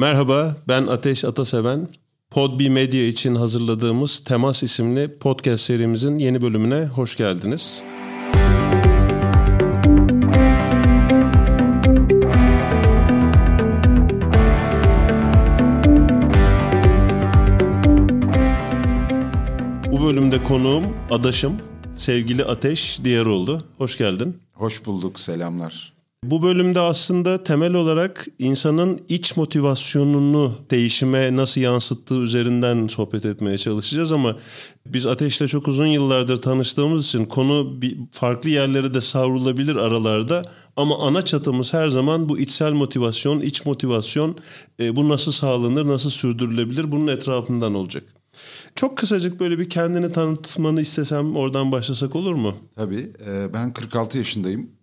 Merhaba, ben Ateş Ataseven. Podbi Medya için hazırladığımız Temas isimli podcast serimizin yeni bölümüne hoş geldiniz. Bu bölümde konuğum, adaşım, sevgili Ateş Diyaroğlu. Hoş geldin. Hoş bulduk, selamlar. Bu bölümde aslında temel olarak insanın iç motivasyonunu değişime nasıl yansıttığı üzerinden sohbet etmeye çalışacağız ama biz Ateş'le çok uzun yıllardır tanıştığımız için konu bir farklı yerlere de savrulabilir aralarda ama ana çatımız her zaman bu içsel motivasyon, iç motivasyon e, bu nasıl sağlanır, nasıl sürdürülebilir bunun etrafından olacak. Çok kısacık böyle bir kendini tanıtmanı istesem oradan başlasak olur mu? Tabii. E, ben 46 yaşındayım.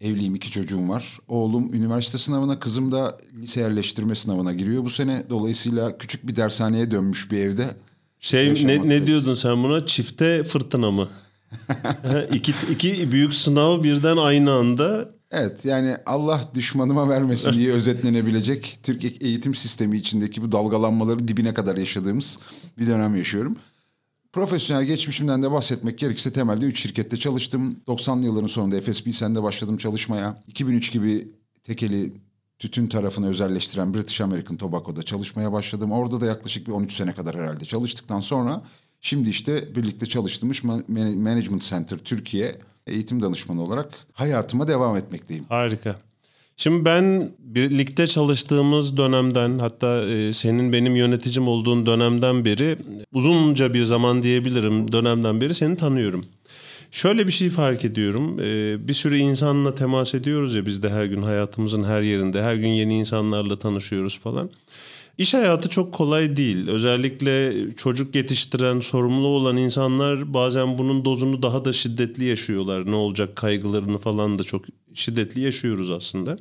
Evliyim, iki çocuğum var. Oğlum üniversite sınavına, kızım da lise yerleştirme sınavına giriyor bu sene. Dolayısıyla küçük bir dershaneye dönmüş bir evde. Şey ne, ne diyordun sen buna? Çifte fırtına mı? iki, iki büyük sınav birden aynı anda. Evet yani Allah düşmanıma vermesin diye özetlenebilecek Türk eğitim sistemi içindeki bu dalgalanmaları dibine kadar yaşadığımız bir dönem yaşıyorum. Profesyonel geçmişimden de bahsetmek gerekirse temelde 3 şirkette çalıştım. 90'lı yılların sonunda FSB sende başladım çalışmaya. 2003 gibi tekeli tütün tarafını özelleştiren British American Tobacco'da çalışmaya başladım. Orada da yaklaşık bir 13 sene kadar herhalde çalıştıktan sonra şimdi işte birlikte çalıştığımız Management Center Türkiye eğitim danışmanı olarak hayatıma devam etmekteyim. Harika. Şimdi ben birlikte çalıştığımız dönemden hatta e, senin benim yöneticim olduğun dönemden beri uzunca bir zaman diyebilirim dönemden beri seni tanıyorum. Şöyle bir şey fark ediyorum. E, bir sürü insanla temas ediyoruz ya biz de her gün hayatımızın her yerinde. Her gün yeni insanlarla tanışıyoruz falan. İş hayatı çok kolay değil. Özellikle çocuk yetiştiren, sorumlu olan insanlar bazen bunun dozunu daha da şiddetli yaşıyorlar. Ne olacak kaygılarını falan da çok şiddetli yaşıyoruz aslında.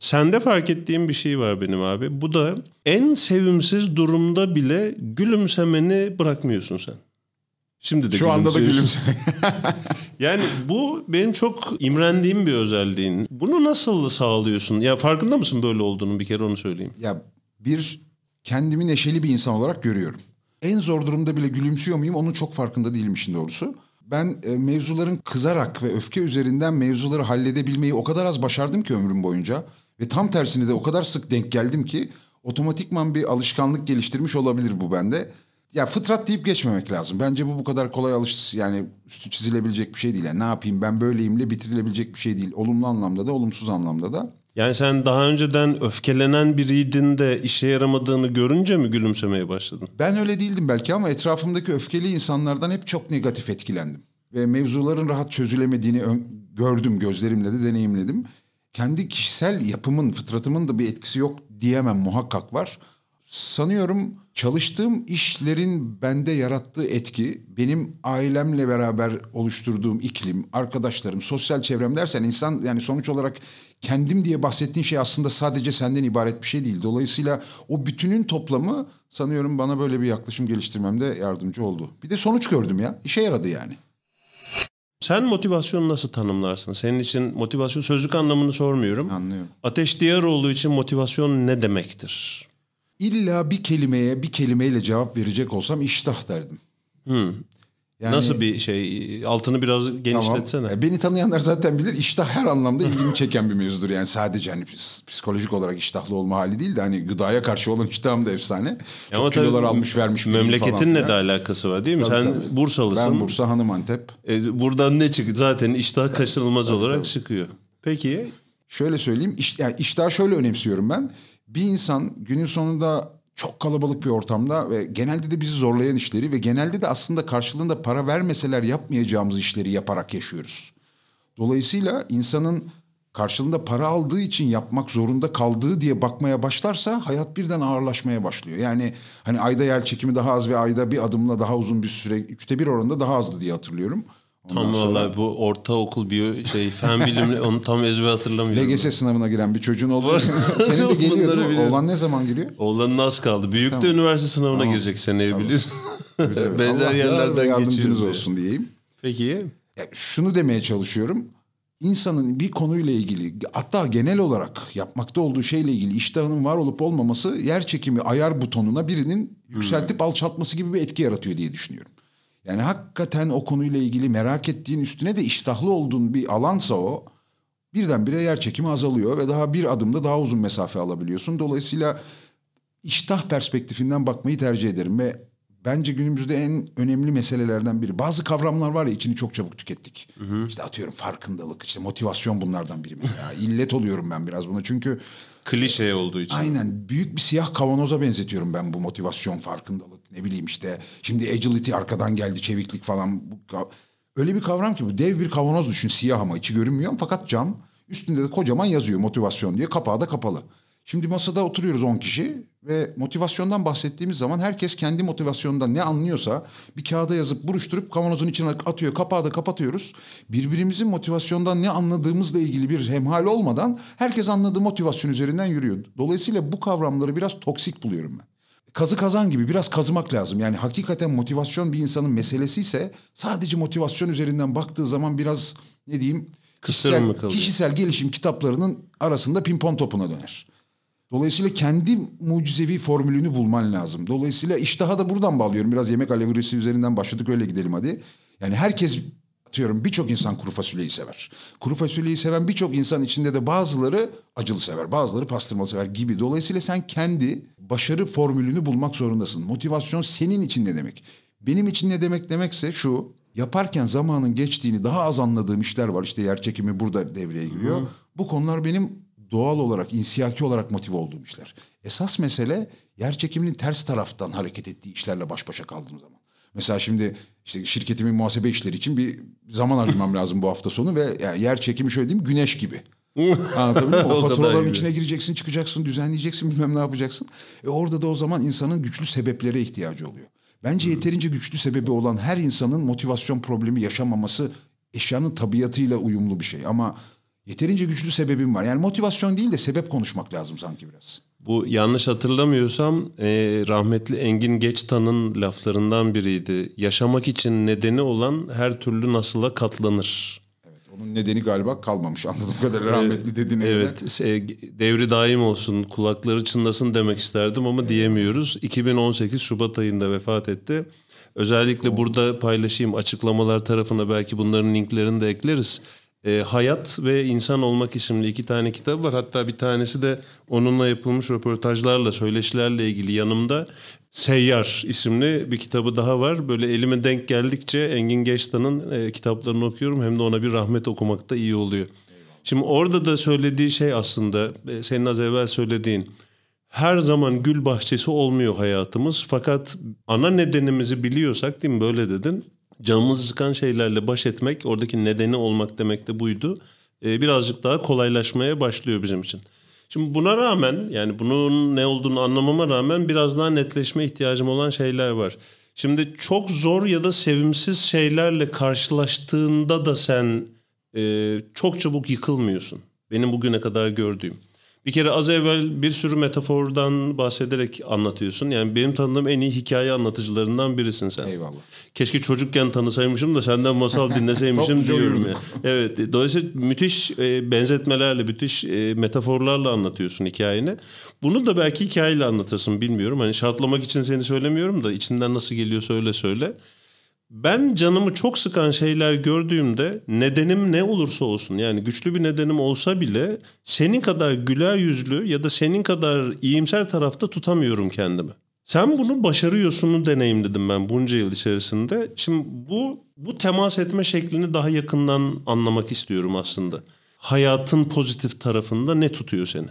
Sende fark ettiğim bir şey var benim abi. Bu da en sevimsiz durumda bile gülümsemeni bırakmıyorsun sen. Şimdi de Şu anda da gülümse. yani bu benim çok imrendiğim bir özelliğin. Bunu nasıl sağlıyorsun? Ya farkında mısın böyle olduğunu bir kere onu söyleyeyim. Ya bir kendimi neşeli bir insan olarak görüyorum. En zor durumda bile gülümsüyor muyum onun çok farkında değilim işin doğrusu. Ben e, mevzuların kızarak ve öfke üzerinden mevzuları halledebilmeyi o kadar az başardım ki ömrüm boyunca. Ve tam tersine de o kadar sık denk geldim ki otomatikman bir alışkanlık geliştirmiş olabilir bu bende. Ya fıtrat deyip geçmemek lazım. Bence bu bu kadar kolay alış yani üstü çizilebilecek bir şey değil. Yani ne yapayım ben böyleyimle bitirilebilecek bir şey değil. Olumlu anlamda da olumsuz anlamda da. Yani sen daha önceden öfkelenen biriydin de işe yaramadığını görünce mi gülümsemeye başladın? Ben öyle değildim belki ama etrafımdaki öfkeli insanlardan hep çok negatif etkilendim. Ve mevzuların rahat çözülemediğini gördüm, gözlerimle de deneyimledim. Kendi kişisel yapımın, fıtratımın da bir etkisi yok diyemem muhakkak var. Sanıyorum çalıştığım işlerin bende yarattığı etki, benim ailemle beraber oluşturduğum iklim, arkadaşlarım, sosyal çevrem dersen insan yani sonuç olarak kendim diye bahsettiğin şey aslında sadece senden ibaret bir şey değil. Dolayısıyla o bütünün toplamı sanıyorum bana böyle bir yaklaşım geliştirmemde yardımcı oldu. Bir de sonuç gördüm ya. İşe yaradı yani. Sen motivasyonu nasıl tanımlarsın? Senin için motivasyon sözlük anlamını sormuyorum. Anlıyorum. Ateş Diyaroğlu için motivasyon ne demektir? İlla bir kelimeye bir kelimeyle cevap verecek olsam iştah derdim. Hmm. Yani, Nasıl bir şey? Altını biraz genişletsene. Tamam. E, beni tanıyanlar zaten bilir. İştah her anlamda ilgimi çeken bir mevzudur. Yani sadece hani psikolojik olarak iştahlı olma hali değil de hani gıdaya karşı olan iştahım da efsane. Çok Ama kilolar almış vermiş. Memleketinle de alakası var değil mi? Tabii, Sen tabii. Bursalısın. Ben Bursa Hanım Antep. E, buradan ne çıktı? Zaten iştah kaçınılmaz tabii, olarak tabii. çıkıyor. Peki. Şöyle söyleyeyim. Iş, yani iştahı şöyle önemsiyorum ben. Bir insan günün sonunda çok kalabalık bir ortamda ve genelde de bizi zorlayan işleri ve genelde de aslında karşılığında para vermeseler yapmayacağımız işleri yaparak yaşıyoruz. Dolayısıyla insanın karşılığında para aldığı için yapmak zorunda kaldığı diye bakmaya başlarsa hayat birden ağırlaşmaya başlıyor. Yani hani ayda yer çekimi daha az ve ayda bir adımla daha uzun bir süre üçte bir oranda daha azdı diye hatırlıyorum. Ondan tam sonra... valla bu ortaokul bir şey fen bilimi onu tam ezber hatırlamıyorum. LGS sınavına giren bir çocuğun oldu. Senin de geliyor değil mi? Oğlan ne zaman giriyor? Oğlanın az kaldı. Büyük tamam. de üniversite sınavına tamam. girecek seneye tamam. biliyorsun. Benzer Allah yerlerden yardımcınız olsun diyeyim. Peki. Ya şunu demeye çalışıyorum. insanın bir konuyla ilgili hatta genel olarak yapmakta olduğu şeyle ilgili iştahının var olup olmaması yer çekimi ayar butonuna birinin yükseltip alçaltması gibi bir etki yaratıyor diye düşünüyorum. Yani hakikaten o konuyla ilgili merak ettiğin üstüne de iştahlı olduğun bir alansa o birdenbire yer çekimi azalıyor ve daha bir adımda daha uzun mesafe alabiliyorsun. Dolayısıyla iştah perspektifinden bakmayı tercih ederim ve bence günümüzde en önemli meselelerden biri. Bazı kavramlar var ya içini çok çabuk tükettik. Hı hı. İşte atıyorum farkındalık, işte motivasyon bunlardan biri mesela. İllet oluyorum ben biraz buna çünkü klişe olduğu için. Aynen büyük bir siyah kavanoza benzetiyorum ben bu motivasyon, farkındalık ne bileyim işte. Şimdi agility arkadan geldi, çeviklik falan. Öyle bir kavram ki bu dev bir kavanoz düşün siyah ama içi görünmüyor fakat cam. Üstünde de kocaman yazıyor motivasyon diye kapağı da kapalı. Şimdi masada oturuyoruz 10 kişi ve motivasyondan bahsettiğimiz zaman herkes kendi motivasyonundan ne anlıyorsa bir kağıda yazıp buruşturup kavanozun içine atıyor. Kapağı da kapatıyoruz. Birbirimizin motivasyondan ne anladığımızla ilgili bir hemhal olmadan herkes anladığı motivasyon üzerinden yürüyor. Dolayısıyla bu kavramları biraz toksik buluyorum ben. Kazı kazan gibi biraz kazımak lazım. Yani hakikaten motivasyon bir insanın meselesi ise sadece motivasyon üzerinden baktığı zaman biraz ne diyeyim kişisel, kişisel gelişim kitaplarının arasında pimpon topuna döner. Dolayısıyla kendi mucizevi formülünü bulman lazım. Dolayısıyla iştaha da buradan bağlıyorum. Biraz yemek alegorisi üzerinden başladık öyle gidelim hadi. Yani herkes atıyorum birçok insan kuru fasulyeyi sever. Kuru fasulyeyi seven birçok insan içinde de bazıları acılı sever, bazıları pastırmalı sever gibi. Dolayısıyla sen kendi başarı formülünü bulmak zorundasın. Motivasyon senin için ne demek? Benim için ne demek demekse şu. Yaparken zamanın geçtiğini daha az anladığım işler var. İşte yer çekimi burada devreye giriyor. Hı. Bu konular benim doğal olarak, insiyaki olarak motive olduğum işler. Esas mesele yer çekiminin ters taraftan hareket ettiği işlerle baş başa kaldığım zaman. Mesela şimdi işte şirketimin muhasebe işleri için bir zaman ayırmam lazım bu hafta sonu ve yani yer çekimi şöyle diyeyim güneş gibi. Anlatabiliyor muyum? O, o faturaların içine gireceksin, çıkacaksın, düzenleyeceksin, bilmem ne yapacaksın. E orada da o zaman insanın güçlü sebeplere ihtiyacı oluyor. Bence yeterince güçlü sebebi olan her insanın motivasyon problemi yaşamaması eşyanın tabiatıyla uyumlu bir şey. Ama Yeterince güçlü sebebim var. Yani motivasyon değil de sebep konuşmak lazım sanki biraz. Bu yanlış hatırlamıyorsam e, rahmetli Engin Geçtan'ın laflarından biriydi. Yaşamak için nedeni olan her türlü nasıla katlanır. Evet, onun nedeni galiba kalmamış anladığım kadarıyla rahmetli dediğine Evet göre. devri daim olsun kulakları çınlasın demek isterdim ama evet. diyemiyoruz. 2018 Şubat ayında vefat etti. Özellikle burada paylaşayım açıklamalar tarafına belki bunların linklerini de ekleriz e, Hayat ve İnsan Olmak isimli iki tane kitap var. Hatta bir tanesi de onunla yapılmış röportajlarla, söyleşilerle ilgili yanımda. Seyyar isimli bir kitabı daha var. Böyle elime denk geldikçe Engin Geçtan'ın e, kitaplarını okuyorum. Hem de ona bir rahmet okumak da iyi oluyor. Şimdi orada da söylediği şey aslında e, senin az evvel söylediğin her zaman gül bahçesi olmuyor hayatımız. Fakat ana nedenimizi biliyorsak değil mi böyle dedin canımızı sıkan şeylerle baş etmek, oradaki nedeni olmak demek de buydu. Ee, birazcık daha kolaylaşmaya başlıyor bizim için. Şimdi buna rağmen yani bunun ne olduğunu anlamama rağmen biraz daha netleşme ihtiyacım olan şeyler var. Şimdi çok zor ya da sevimsiz şeylerle karşılaştığında da sen e, çok çabuk yıkılmıyorsun. Benim bugüne kadar gördüğüm. Bir kere az evvel bir sürü metafordan bahsederek anlatıyorsun. Yani benim tanıdığım en iyi hikaye anlatıcılarından birisin sen. Eyvallah. Keşke çocukken tanısaymışım da senden masal dinleseymişim diyorum ya. Evet. Dolayısıyla müthiş e, benzetmelerle, müthiş e, metaforlarla anlatıyorsun hikayeni. Bunu da belki hikayeyle anlatırsın bilmiyorum. Hani şartlamak için seni söylemiyorum da içinden nasıl geliyor söyle söyle. Ben canımı çok sıkan şeyler gördüğümde nedenim ne olursa olsun yani güçlü bir nedenim olsa bile senin kadar güler yüzlü ya da senin kadar iyimser tarafta tutamıyorum kendimi. Sen bunu başarıyorsunu deneyimledim ben bunca yıl içerisinde. Şimdi bu bu temas etme şeklini daha yakından anlamak istiyorum aslında. Hayatın pozitif tarafında ne tutuyor seni?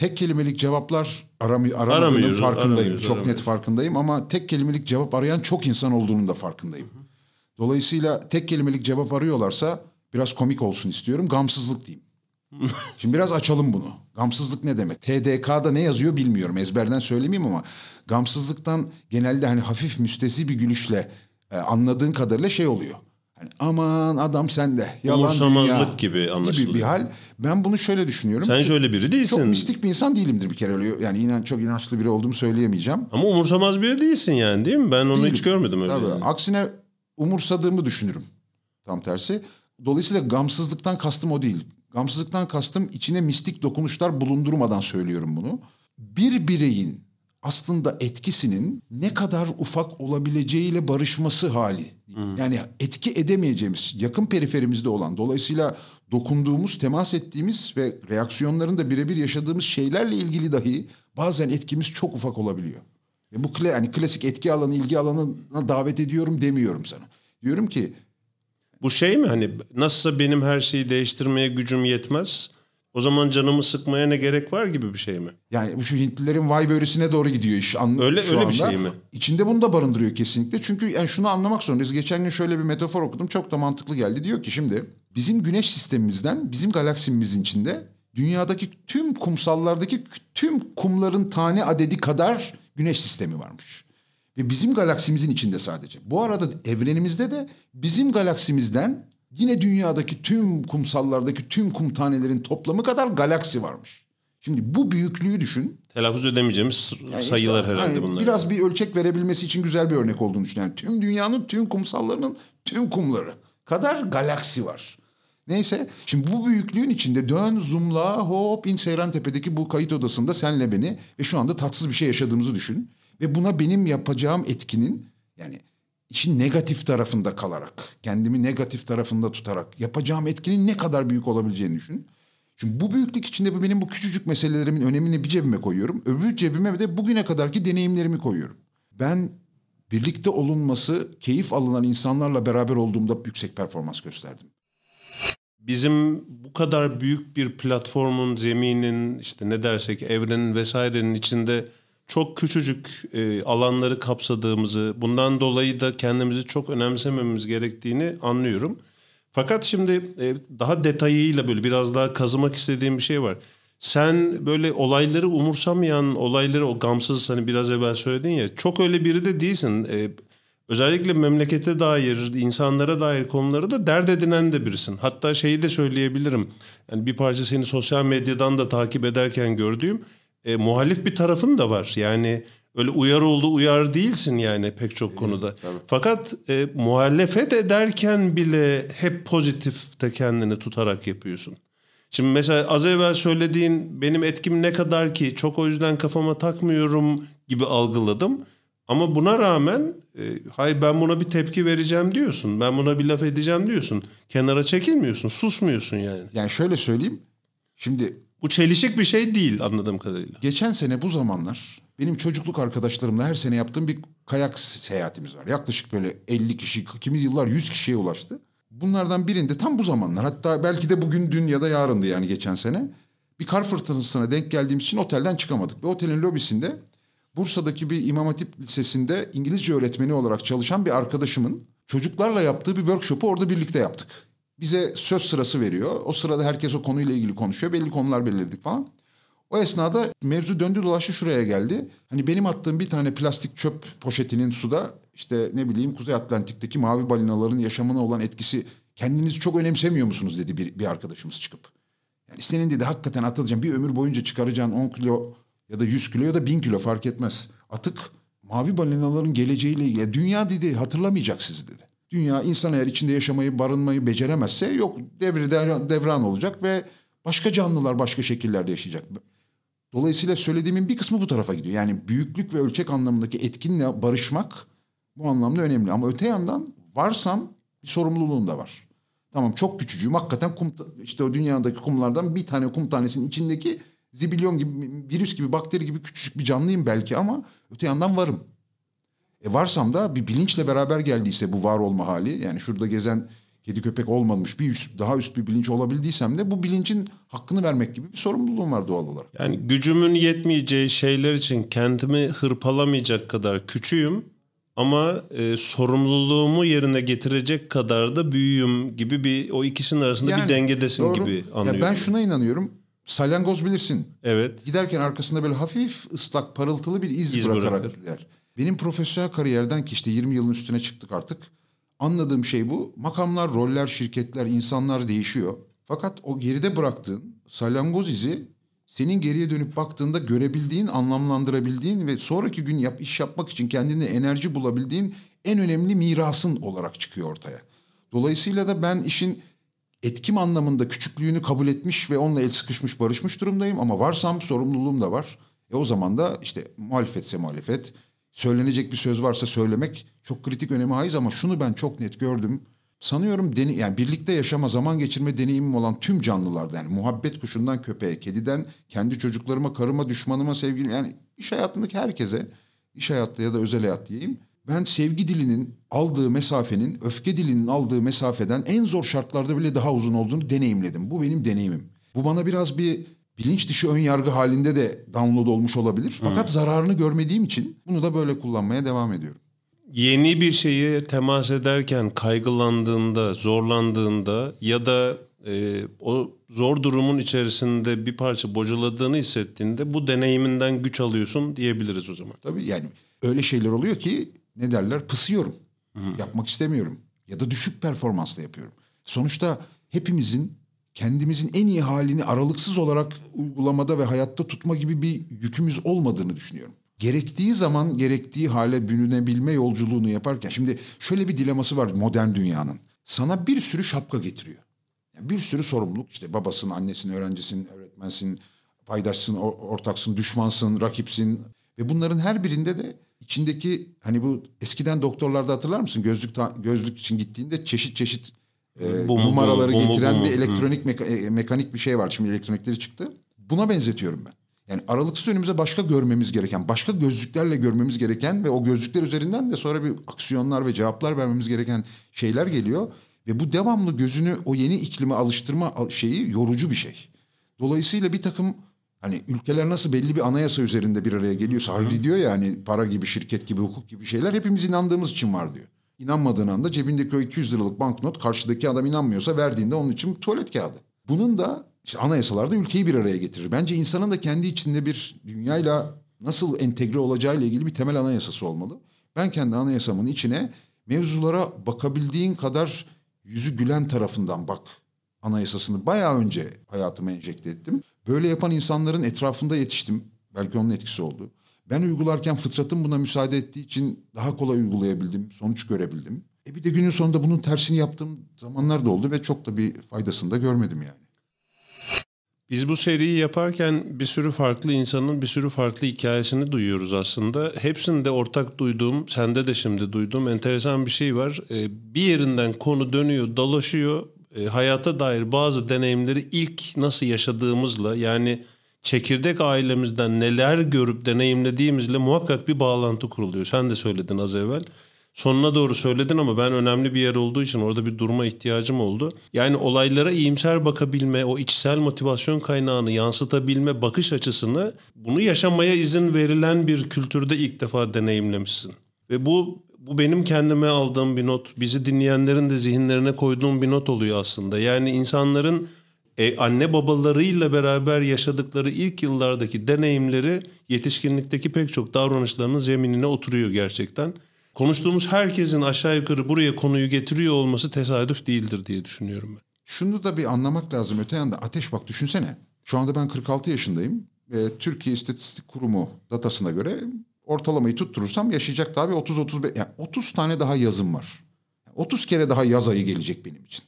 Tek kelimelik cevaplar aramı, aramadığının farkındayım. Çok aramıyoruz. net farkındayım ama tek kelimelik cevap arayan çok insan olduğunun da farkındayım. Dolayısıyla tek kelimelik cevap arıyorlarsa biraz komik olsun istiyorum. Gamsızlık diyeyim. Şimdi biraz açalım bunu. Gamsızlık ne demek? TDK'da ne yazıyor bilmiyorum. Ezberden söylemeyeyim ama gamsızlıktan genelde hani hafif müstesi bir gülüşle e, anladığın kadarıyla şey oluyor. Yani aman adam sende. Yalan Umursamazlık dünya gibi anlaşılıyor. Gibi bir hal. Ben bunu şöyle düşünüyorum. Sen şöyle biri değilsin. Çok mistik bir insan değilimdir bir kere öyle. Yani inan çok inançlı biri olduğumu söyleyemeyeceğim. Ama umursamaz biri değilsin yani değil mi? Ben onu Değilim. hiç görmedim öyle. Tabii. Yani. Aksine umursadığımı düşünürüm. Tam tersi. Dolayısıyla gamsızlıktan kastım o değil. Gamsızlıktan kastım içine mistik dokunuşlar bulundurmadan söylüyorum bunu. Bir bireyin aslında etkisinin ne kadar ufak olabileceğiyle barışması hali. Yani etki edemeyeceğimiz, yakın periferimizde olan, dolayısıyla dokunduğumuz, temas ettiğimiz ve reaksiyonlarında birebir yaşadığımız şeylerle ilgili dahi bazen etkimiz çok ufak olabiliyor. Ve bu yani klasik etki alanı, ilgi alanına davet ediyorum demiyorum sana. Diyorum ki Bu şey mi hani nasılsa benim her şeyi değiştirmeye gücüm yetmez. O zaman canımı sıkmaya ne gerek var gibi bir şey mi? Yani bu şu Hintlilerin vay böresine doğru gidiyor iş. An, Öyle- şu öyle bir anda. şey mi? İçinde bunu da barındırıyor kesinlikle. Çünkü yani şunu anlamak zorundayız. Geçen gün şöyle bir metafor okudum. Çok da mantıklı geldi. Diyor ki şimdi bizim güneş sistemimizden bizim galaksimizin içinde dünyadaki tüm kumsallardaki tüm kumların tane adedi kadar güneş sistemi varmış. Ve bizim galaksimizin içinde sadece. Bu arada evrenimizde de bizim galaksimizden yine dünyadaki tüm kumsallardaki tüm kum tanelerin toplamı kadar galaksi varmış. Şimdi bu büyüklüğü düşün. Telaffuz edemeyeceğimiz Yani sayılar işte, herhalde hani bunlar. Biraz bir ölçek verebilmesi için güzel bir örnek olduğunu düşünüyorum. Yani tüm dünyanın tüm kumsallarının tüm kumları kadar galaksi var. Neyse şimdi bu büyüklüğün içinde dön zoomla hop in Seyrantepe'deki bu kayıt odasında senle beni ve şu anda tatsız bir şey yaşadığımızı düşün. Ve buna benim yapacağım etkinin yani işin negatif tarafında kalarak kendimi negatif tarafında tutarak yapacağım etkinin ne kadar büyük olabileceğini düşün. Şimdi bu büyüklük içinde benim bu küçücük meselelerimin önemini bir cebime koyuyorum. Öbür cebime de bugüne kadarki deneyimlerimi koyuyorum. Ben birlikte olunması, keyif alınan insanlarla beraber olduğumda yüksek performans gösterdim. Bizim bu kadar büyük bir platformun, zeminin, işte ne dersek evrenin vesairenin içinde çok küçücük e, alanları kapsadığımızı, bundan dolayı da kendimizi çok önemsememiz gerektiğini anlıyorum. Fakat şimdi e, daha detayıyla böyle biraz daha kazımak istediğim bir şey var. Sen böyle olayları umursamayan, olayları o gamsız hani biraz evvel söyledin ya çok öyle biri de değilsin. E, özellikle memlekete dair, insanlara dair konuları da dert edinen de birisin. Hatta şeyi de söyleyebilirim. Yani bir parça seni sosyal medyadan da takip ederken gördüğüm e, muhalif bir tarafın da var. Yani öyle uyar oldu uyar değilsin yani pek çok konuda. Fakat e, muhalefet ederken bile hep pozitifte kendini tutarak yapıyorsun. Şimdi mesela az evvel söylediğin benim etkim ne kadar ki çok o yüzden kafama takmıyorum gibi algıladım. Ama buna rağmen e, hay ben buna bir tepki vereceğim diyorsun. Ben buna bir laf edeceğim diyorsun. Kenara çekilmiyorsun, susmuyorsun yani. Yani şöyle söyleyeyim. Şimdi Bu çelişik bir şey değil anladığım kadarıyla. geçen sene bu zamanlar benim çocukluk arkadaşlarımla her sene yaptığım bir kayak seyahatimiz var. Yaklaşık böyle 50 kişi, kimi yıllar 100 kişiye ulaştı. Bunlardan birinde tam bu zamanlar hatta belki de bugün dün ya da yarındı yani geçen sene. Bir kar fırtınasına denk geldiğimiz için otelden çıkamadık. Ve otelin lobisinde Bursa'daki bir İmam Hatip Lisesi'nde İngilizce öğretmeni olarak çalışan bir arkadaşımın çocuklarla yaptığı bir workshop'u orada birlikte yaptık. Bize söz sırası veriyor. O sırada herkes o konuyla ilgili konuşuyor. Belli konular belirledik falan. O esnada mevzu döndü dolaştı şuraya geldi. Hani benim attığım bir tane plastik çöp poşetinin suda işte ne bileyim Kuzey Atlantik'teki mavi balinaların yaşamına olan etkisi kendinizi çok önemsemiyor musunuz dedi bir, bir arkadaşımız çıkıp. Yani senin dedi hakikaten atılacağın bir ömür boyunca çıkaracağın 10 kilo ya da 100 kilo ya da 1000 kilo fark etmez. Atık mavi balinaların geleceğiyle ilgili. Dünya dedi hatırlamayacak sizi dedi. Dünya insan eğer içinde yaşamayı, barınmayı beceremezse yok devri devran, olacak ve başka canlılar başka şekillerde yaşayacak. Dolayısıyla söylediğimin bir kısmı bu tarafa gidiyor. Yani büyüklük ve ölçek anlamındaki etkinle barışmak bu anlamda önemli. Ama öte yandan varsan bir sorumluluğun da var. Tamam çok küçücüğüm hakikaten kum, işte o dünyadaki kumlardan bir tane kum tanesinin içindeki zibilyon gibi virüs gibi bakteri gibi küçücük bir canlıyım belki ama öte yandan varım. E varsam da bir bilinçle beraber geldiyse bu var olma hali yani şurada gezen kedi köpek olmamış bir üst, daha üst bir bilinç olabildiysem de bu bilincin hakkını vermek gibi bir sorumluluğum var doğal olarak. Yani gücümün yetmeyeceği şeyler için kendimi hırpalamayacak kadar küçüğüm ama e, sorumluluğumu yerine getirecek kadar da büyüğüm gibi bir o ikisinin arasında bir dengedesin doğru. gibi anlıyorum. Ya ben şuna inanıyorum. Salyangoz bilirsin. Evet. Giderken arkasında böyle hafif ıslak parıltılı bir iz, İz bırakarak bırakır. gider. Benim profesyonel kariyerden ki işte 20 yılın üstüne çıktık artık. Anladığım şey bu. Makamlar, roller, şirketler, insanlar değişiyor. Fakat o geride bıraktığın salyangoz izi senin geriye dönüp baktığında görebildiğin, anlamlandırabildiğin ve sonraki gün yap, iş yapmak için kendine enerji bulabildiğin en önemli mirasın olarak çıkıyor ortaya. Dolayısıyla da ben işin etkim anlamında küçüklüğünü kabul etmiş ve onunla el sıkışmış barışmış durumdayım ama varsam sorumluluğum da var. E o zaman da işte muhalefetse muhalefet, söylenecek bir söz varsa söylemek çok kritik önemi haiz ama şunu ben çok net gördüm. Sanıyorum deni, yani birlikte yaşama, zaman geçirme deneyimim olan tüm canlılarda yani muhabbet kuşundan köpeğe, kediden kendi çocuklarıma, karıma, düşmanıma, sevgilim yani iş hayatındaki herkese, iş hayatta ya da özel hayat diyeyim. Ben sevgi dilinin aldığı mesafenin, öfke dilinin aldığı mesafeden en zor şartlarda bile daha uzun olduğunu deneyimledim. Bu benim deneyimim. Bu bana biraz bir bilinç dışı ön yargı halinde de download olmuş olabilir. Fakat hmm. zararını görmediğim için bunu da böyle kullanmaya devam ediyorum. Yeni bir şeyi temas ederken kaygılandığında, zorlandığında ya da e, o zor durumun içerisinde bir parça bocaladığını hissettiğinde bu deneyiminden güç alıyorsun diyebiliriz o zaman. Tabii yani öyle şeyler oluyor ki ne derler pısıyorum. Hı. Yapmak istemiyorum ya da düşük performansla yapıyorum. Sonuçta hepimizin kendimizin en iyi halini aralıksız olarak uygulamada ve hayatta tutma gibi bir yükümüz olmadığını düşünüyorum. Gerektiği zaman gerektiği hale bürünebilme yolculuğunu yaparken şimdi şöyle bir dileması var modern dünyanın. Sana bir sürü şapka getiriyor. Yani bir sürü sorumluluk işte babasın, annesin, öğrencisin, öğretmensin, paydaşsın, ortaksın, düşmansın, rakipsin ve bunların her birinde de içindeki hani bu eskiden doktorlarda hatırlar mısın gözlük gözlük için gittiğinde çeşit çeşit e, bu, numaraları bu, bu, getiren bu, bu, bir elektronik meka, e, mekanik bir şey var. Şimdi elektronikleri çıktı. Buna benzetiyorum ben. Yani aralıksız önümüze başka görmemiz gereken, başka gözlüklerle görmemiz gereken ve o gözlükler üzerinden de sonra bir aksiyonlar ve cevaplar vermemiz gereken şeyler geliyor. Ve bu devamlı gözünü o yeni iklime alıştırma şeyi yorucu bir şey. Dolayısıyla bir takım hani ülkeler nasıl belli bir anayasa üzerinde bir araya geliyorsa Harry diyor ya hani para gibi, şirket gibi, hukuk gibi şeyler hepimiz inandığımız için var diyor. İnanmadığın anda cebindeki o 200 liralık banknot karşıdaki adam inanmıyorsa verdiğinde onun için tuvalet kağıdı. Bunun da işte anayasalarda ülkeyi bir araya getirir. Bence insanın da kendi içinde bir dünyayla nasıl entegre olacağıyla ilgili bir temel anayasası olmalı. Ben kendi anayasamın içine mevzulara bakabildiğin kadar yüzü gülen tarafından bak anayasasını bayağı önce hayatıma enjekte ettim. Böyle yapan insanların etrafında yetiştim. Belki onun etkisi oldu. Ben uygularken fıtratım buna müsaade ettiği için daha kolay uygulayabildim, sonuç görebildim. E bir de günün sonunda bunun tersini yaptığım zamanlar da oldu ve çok da bir faydasını da görmedim yani. Biz bu seriyi yaparken bir sürü farklı insanın bir sürü farklı hikayesini duyuyoruz aslında. Hepsinde ortak duyduğum, sende de şimdi duyduğum enteresan bir şey var. Ee, bir yerinden konu dönüyor, dolaşıyor. Ee, hayata dair bazı deneyimleri ilk nasıl yaşadığımızla yani çekirdek ailemizden neler görüp deneyimlediğimizle muhakkak bir bağlantı kuruluyor. Sen de söyledin az evvel sonuna doğru söyledin ama ben önemli bir yer olduğu için orada bir durma ihtiyacım oldu. Yani olaylara iyimser bakabilme, o içsel motivasyon kaynağını yansıtabilme bakış açısını bunu yaşamaya izin verilen bir kültürde ilk defa deneyimlemişsin. Ve bu bu benim kendime aldığım bir not. Bizi dinleyenlerin de zihinlerine koyduğum bir not oluyor aslında. Yani insanların e, anne babalarıyla beraber yaşadıkları ilk yıllardaki deneyimleri yetişkinlikteki pek çok davranışlarının zeminine oturuyor gerçekten konuştuğumuz herkesin aşağı yukarı buraya konuyu getiriyor olması tesadüf değildir diye düşünüyorum ben. Şunu da bir anlamak lazım. Öte yanda ateş bak düşünsene. Şu anda ben 46 yaşındayım. Ve Türkiye İstatistik Kurumu datasına göre ortalamayı tutturursam yaşayacak daha bir 30-35 yani 30 tane daha yazım var. 30 kere daha yaz ayı gelecek benim için.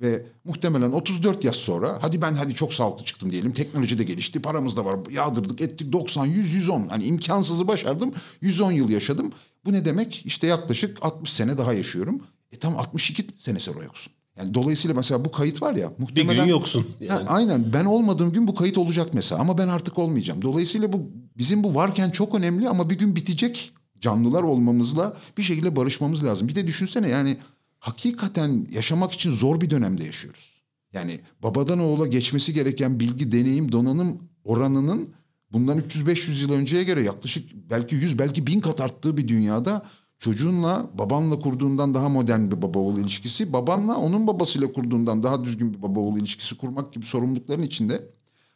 Ve muhtemelen 34 yaz sonra hadi ben hadi çok sağlıklı çıktım diyelim. Teknoloji de gelişti, paramız da var. Yağdırdık, ettik 90, 100, 110. Hani imkansızı başardım. 110 yıl yaşadım. Bu ne demek? İşte yaklaşık 60 sene daha yaşıyorum. E tam 62 sene sonra yoksun. Yani dolayısıyla mesela bu kayıt var ya muhtemelen... Bir gün yoksun. Yani. Ha, aynen ben olmadığım gün bu kayıt olacak mesela ama ben artık olmayacağım. Dolayısıyla bu bizim bu varken çok önemli ama bir gün bitecek canlılar olmamızla bir şekilde barışmamız lazım. Bir de düşünsene yani hakikaten yaşamak için zor bir dönemde yaşıyoruz. Yani babadan oğula geçmesi gereken bilgi, deneyim, donanım oranının bundan 300-500 yıl önceye göre yaklaşık belki 100 belki 1000 kat arttığı bir dünyada çocuğunla babanla kurduğundan daha modern bir baba oğul ilişkisi, babanla onun babasıyla kurduğundan daha düzgün bir baba oğul ilişkisi kurmak gibi sorumlulukların içinde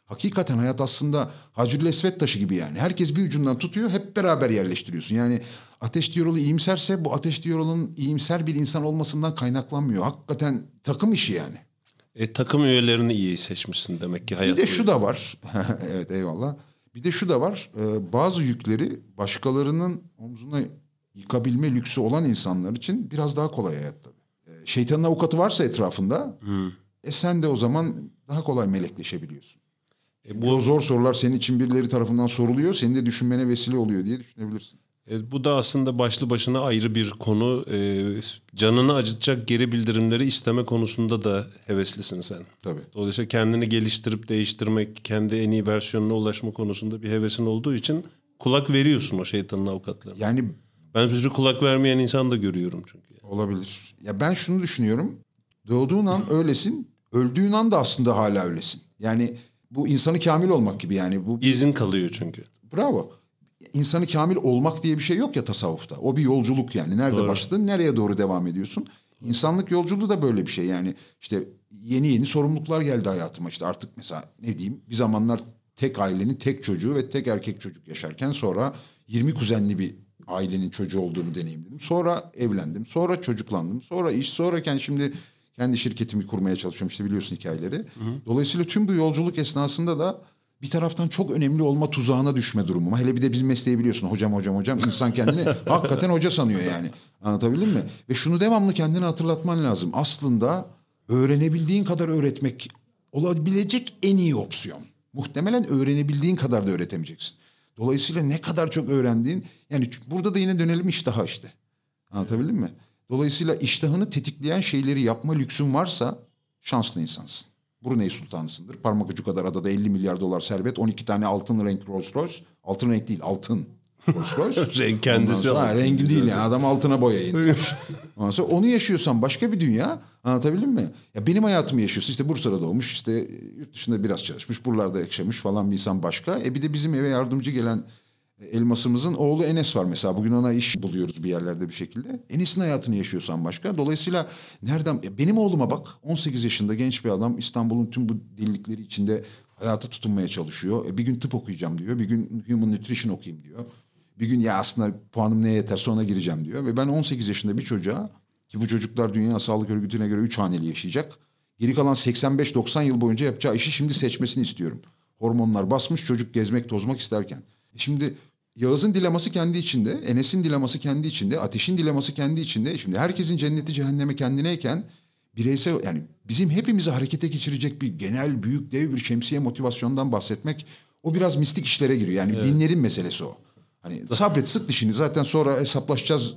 hakikaten hayat aslında Hacül Esvet taşı gibi yani. Herkes bir ucundan tutuyor, hep beraber yerleştiriyorsun. Yani Ateş Diyarolu iyimserse bu Ateş Diyarolu'nun iyimser bir insan olmasından kaynaklanmıyor. Hakikaten takım işi yani. E, takım üyelerini iyi seçmişsin demek ki hayat. Bir de şu da var. evet eyvallah. Bir de şu da var. E, bazı yükleri başkalarının omzuna yıkabilme lüksü olan insanlar için biraz daha kolay hayat tabii. E, şeytanın avukatı varsa etrafında hmm. E sen de o zaman daha kolay melekleşebiliyorsun. E, Bu bu o zor sorular senin için birileri tarafından soruluyor. Senin de düşünmene vesile oluyor diye düşünebilirsin. E, bu da aslında başlı başına ayrı bir konu. E, canını acıtacak geri bildirimleri isteme konusunda da heveslisin sen. Tabii. Dolayısıyla kendini geliştirip değiştirmek, kendi en iyi versiyonuna ulaşma konusunda bir hevesin olduğu için kulak veriyorsun o şeytanın avukatlarına. Yani Ben bir sürü kulak vermeyen insan da görüyorum çünkü. olabilir. Ya ben şunu düşünüyorum. Doğduğun an öylesin. Öldüğün an da aslında hala öylesin. Yani bu insanı kamil olmak gibi yani. Bu İzin kalıyor çünkü. Bravo. İnsanı kamil olmak diye bir şey yok ya tasavvufta. O bir yolculuk yani. Nerede başladın, nereye doğru devam ediyorsun? İnsanlık yolculuğu da böyle bir şey. Yani işte yeni yeni sorumluluklar geldi hayatıma. İşte artık mesela ne diyeyim bir zamanlar tek ailenin tek çocuğu ve tek erkek çocuk yaşarken sonra 20 kuzenli bir ailenin çocuğu olduğunu deneyimledim. Sonra evlendim, sonra çocuklandım, sonra iş, sonrayken şimdi kendi şirketimi kurmaya çalışıyorum işte biliyorsun hikayeleri. Dolayısıyla tüm bu yolculuk esnasında da bir taraftan çok önemli olma tuzağına düşme durumum. Hele bir de bizim mesleği biliyorsun hocam hocam hocam insan kendini hakikaten hoca sanıyor yani. Anlatabildim mi? Ve şunu devamlı kendine hatırlatman lazım. Aslında öğrenebildiğin kadar öğretmek olabilecek en iyi opsiyon. Muhtemelen öğrenebildiğin kadar da öğretemeyeceksin. Dolayısıyla ne kadar çok öğrendiğin yani burada da yine dönelim iştaha işte. Anlatabildim mi? Dolayısıyla iştahını tetikleyen şeyleri yapma lüksün varsa şanslı insansın. Brunei sultanısındır. Parmak ucu kadar adada 50 milyar dolar servet. 12 tane altın renk Rolls Royce. Altın renk değil altın Rolls Royce. Renk kendisi sonra, ha, rengi değil yani adam altına boyayın. Ondan sonra onu yaşıyorsan başka bir dünya anlatabildim mi? Ya benim hayatımı yaşıyorsun işte Bursa'da doğmuş işte yurt dışında biraz çalışmış buralarda yaşamış falan bir insan başka. E bir de bizim eve yardımcı gelen elmasımızın oğlu Enes var mesela. Bugün ona iş buluyoruz bir yerlerde bir şekilde. Enes'in hayatını yaşıyorsan başka. Dolayısıyla nereden... Benim oğluma bak 18 yaşında genç bir adam İstanbul'un tüm bu delilikleri içinde hayata tutunmaya çalışıyor. E, bir gün tıp okuyacağım diyor. Bir gün human nutrition okuyayım diyor. Bir gün ya aslında puanım neye yeterse ona gireceğim diyor. Ve ben 18 yaşında bir çocuğa ki bu çocuklar Dünya Sağlık Örgütü'ne göre 3 haneli yaşayacak. Geri kalan 85-90 yıl boyunca yapacağı işi şimdi seçmesini istiyorum. Hormonlar basmış çocuk gezmek tozmak isterken. E Şimdi Yağız'ın dileması kendi içinde, Enes'in dileması kendi içinde, Ateş'in dileması kendi içinde. Şimdi herkesin cenneti cehenneme kendineyken bireysel yani bizim hepimizi harekete geçirecek bir genel büyük dev bir şemsiye motivasyondan bahsetmek o biraz mistik işlere giriyor. Yani dinlerin meselesi o. Hani sabret sık dişini zaten sonra hesaplaşacağız.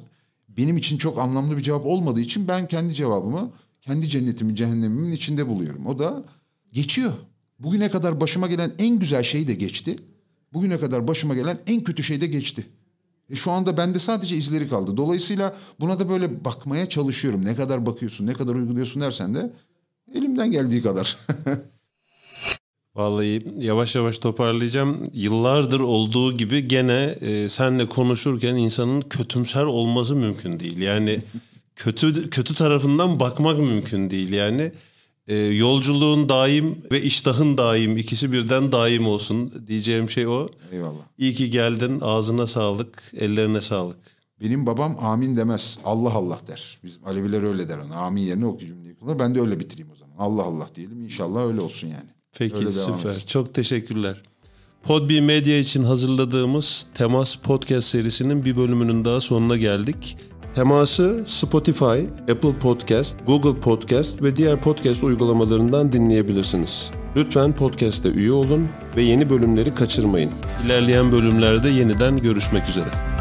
Benim için çok anlamlı bir cevap olmadığı için ben kendi cevabımı kendi cennetimin cehennemimin içinde buluyorum. O da geçiyor. Bugüne kadar başıma gelen en güzel şey de geçti. Bugüne kadar başıma gelen en kötü şey de geçti. E şu anda bende sadece izleri kaldı. Dolayısıyla buna da böyle bakmaya çalışıyorum. Ne kadar bakıyorsun, ne kadar uyguluyorsun dersen de elimden geldiği kadar. Vallahi yavaş yavaş toparlayacağım. Yıllardır olduğu gibi gene e, senle konuşurken insanın kötümser olması mümkün değil. Yani kötü kötü tarafından bakmak mümkün değil. Yani e, yolculuğun daim ve iştahın daim ikisi birden daim olsun diyeceğim şey o. Eyvallah. İyi ki geldin. Ağzına sağlık, ellerine sağlık. Benim babam amin demez. Allah Allah der. Bizim Aleviler öyle der ona. Amin yerine o cümleyi kullanır. Ben de öyle bitireyim o zaman. Allah Allah diyelim. İnşallah öyle olsun yani. Peki Öyle süper. Çok teşekkürler. Podbi Medya için hazırladığımız Temas Podcast serisinin bir bölümünün daha sonuna geldik. Teması Spotify, Apple Podcast, Google Podcast ve diğer podcast uygulamalarından dinleyebilirsiniz. Lütfen podcast'te üye olun ve yeni bölümleri kaçırmayın. İlerleyen bölümlerde yeniden görüşmek üzere.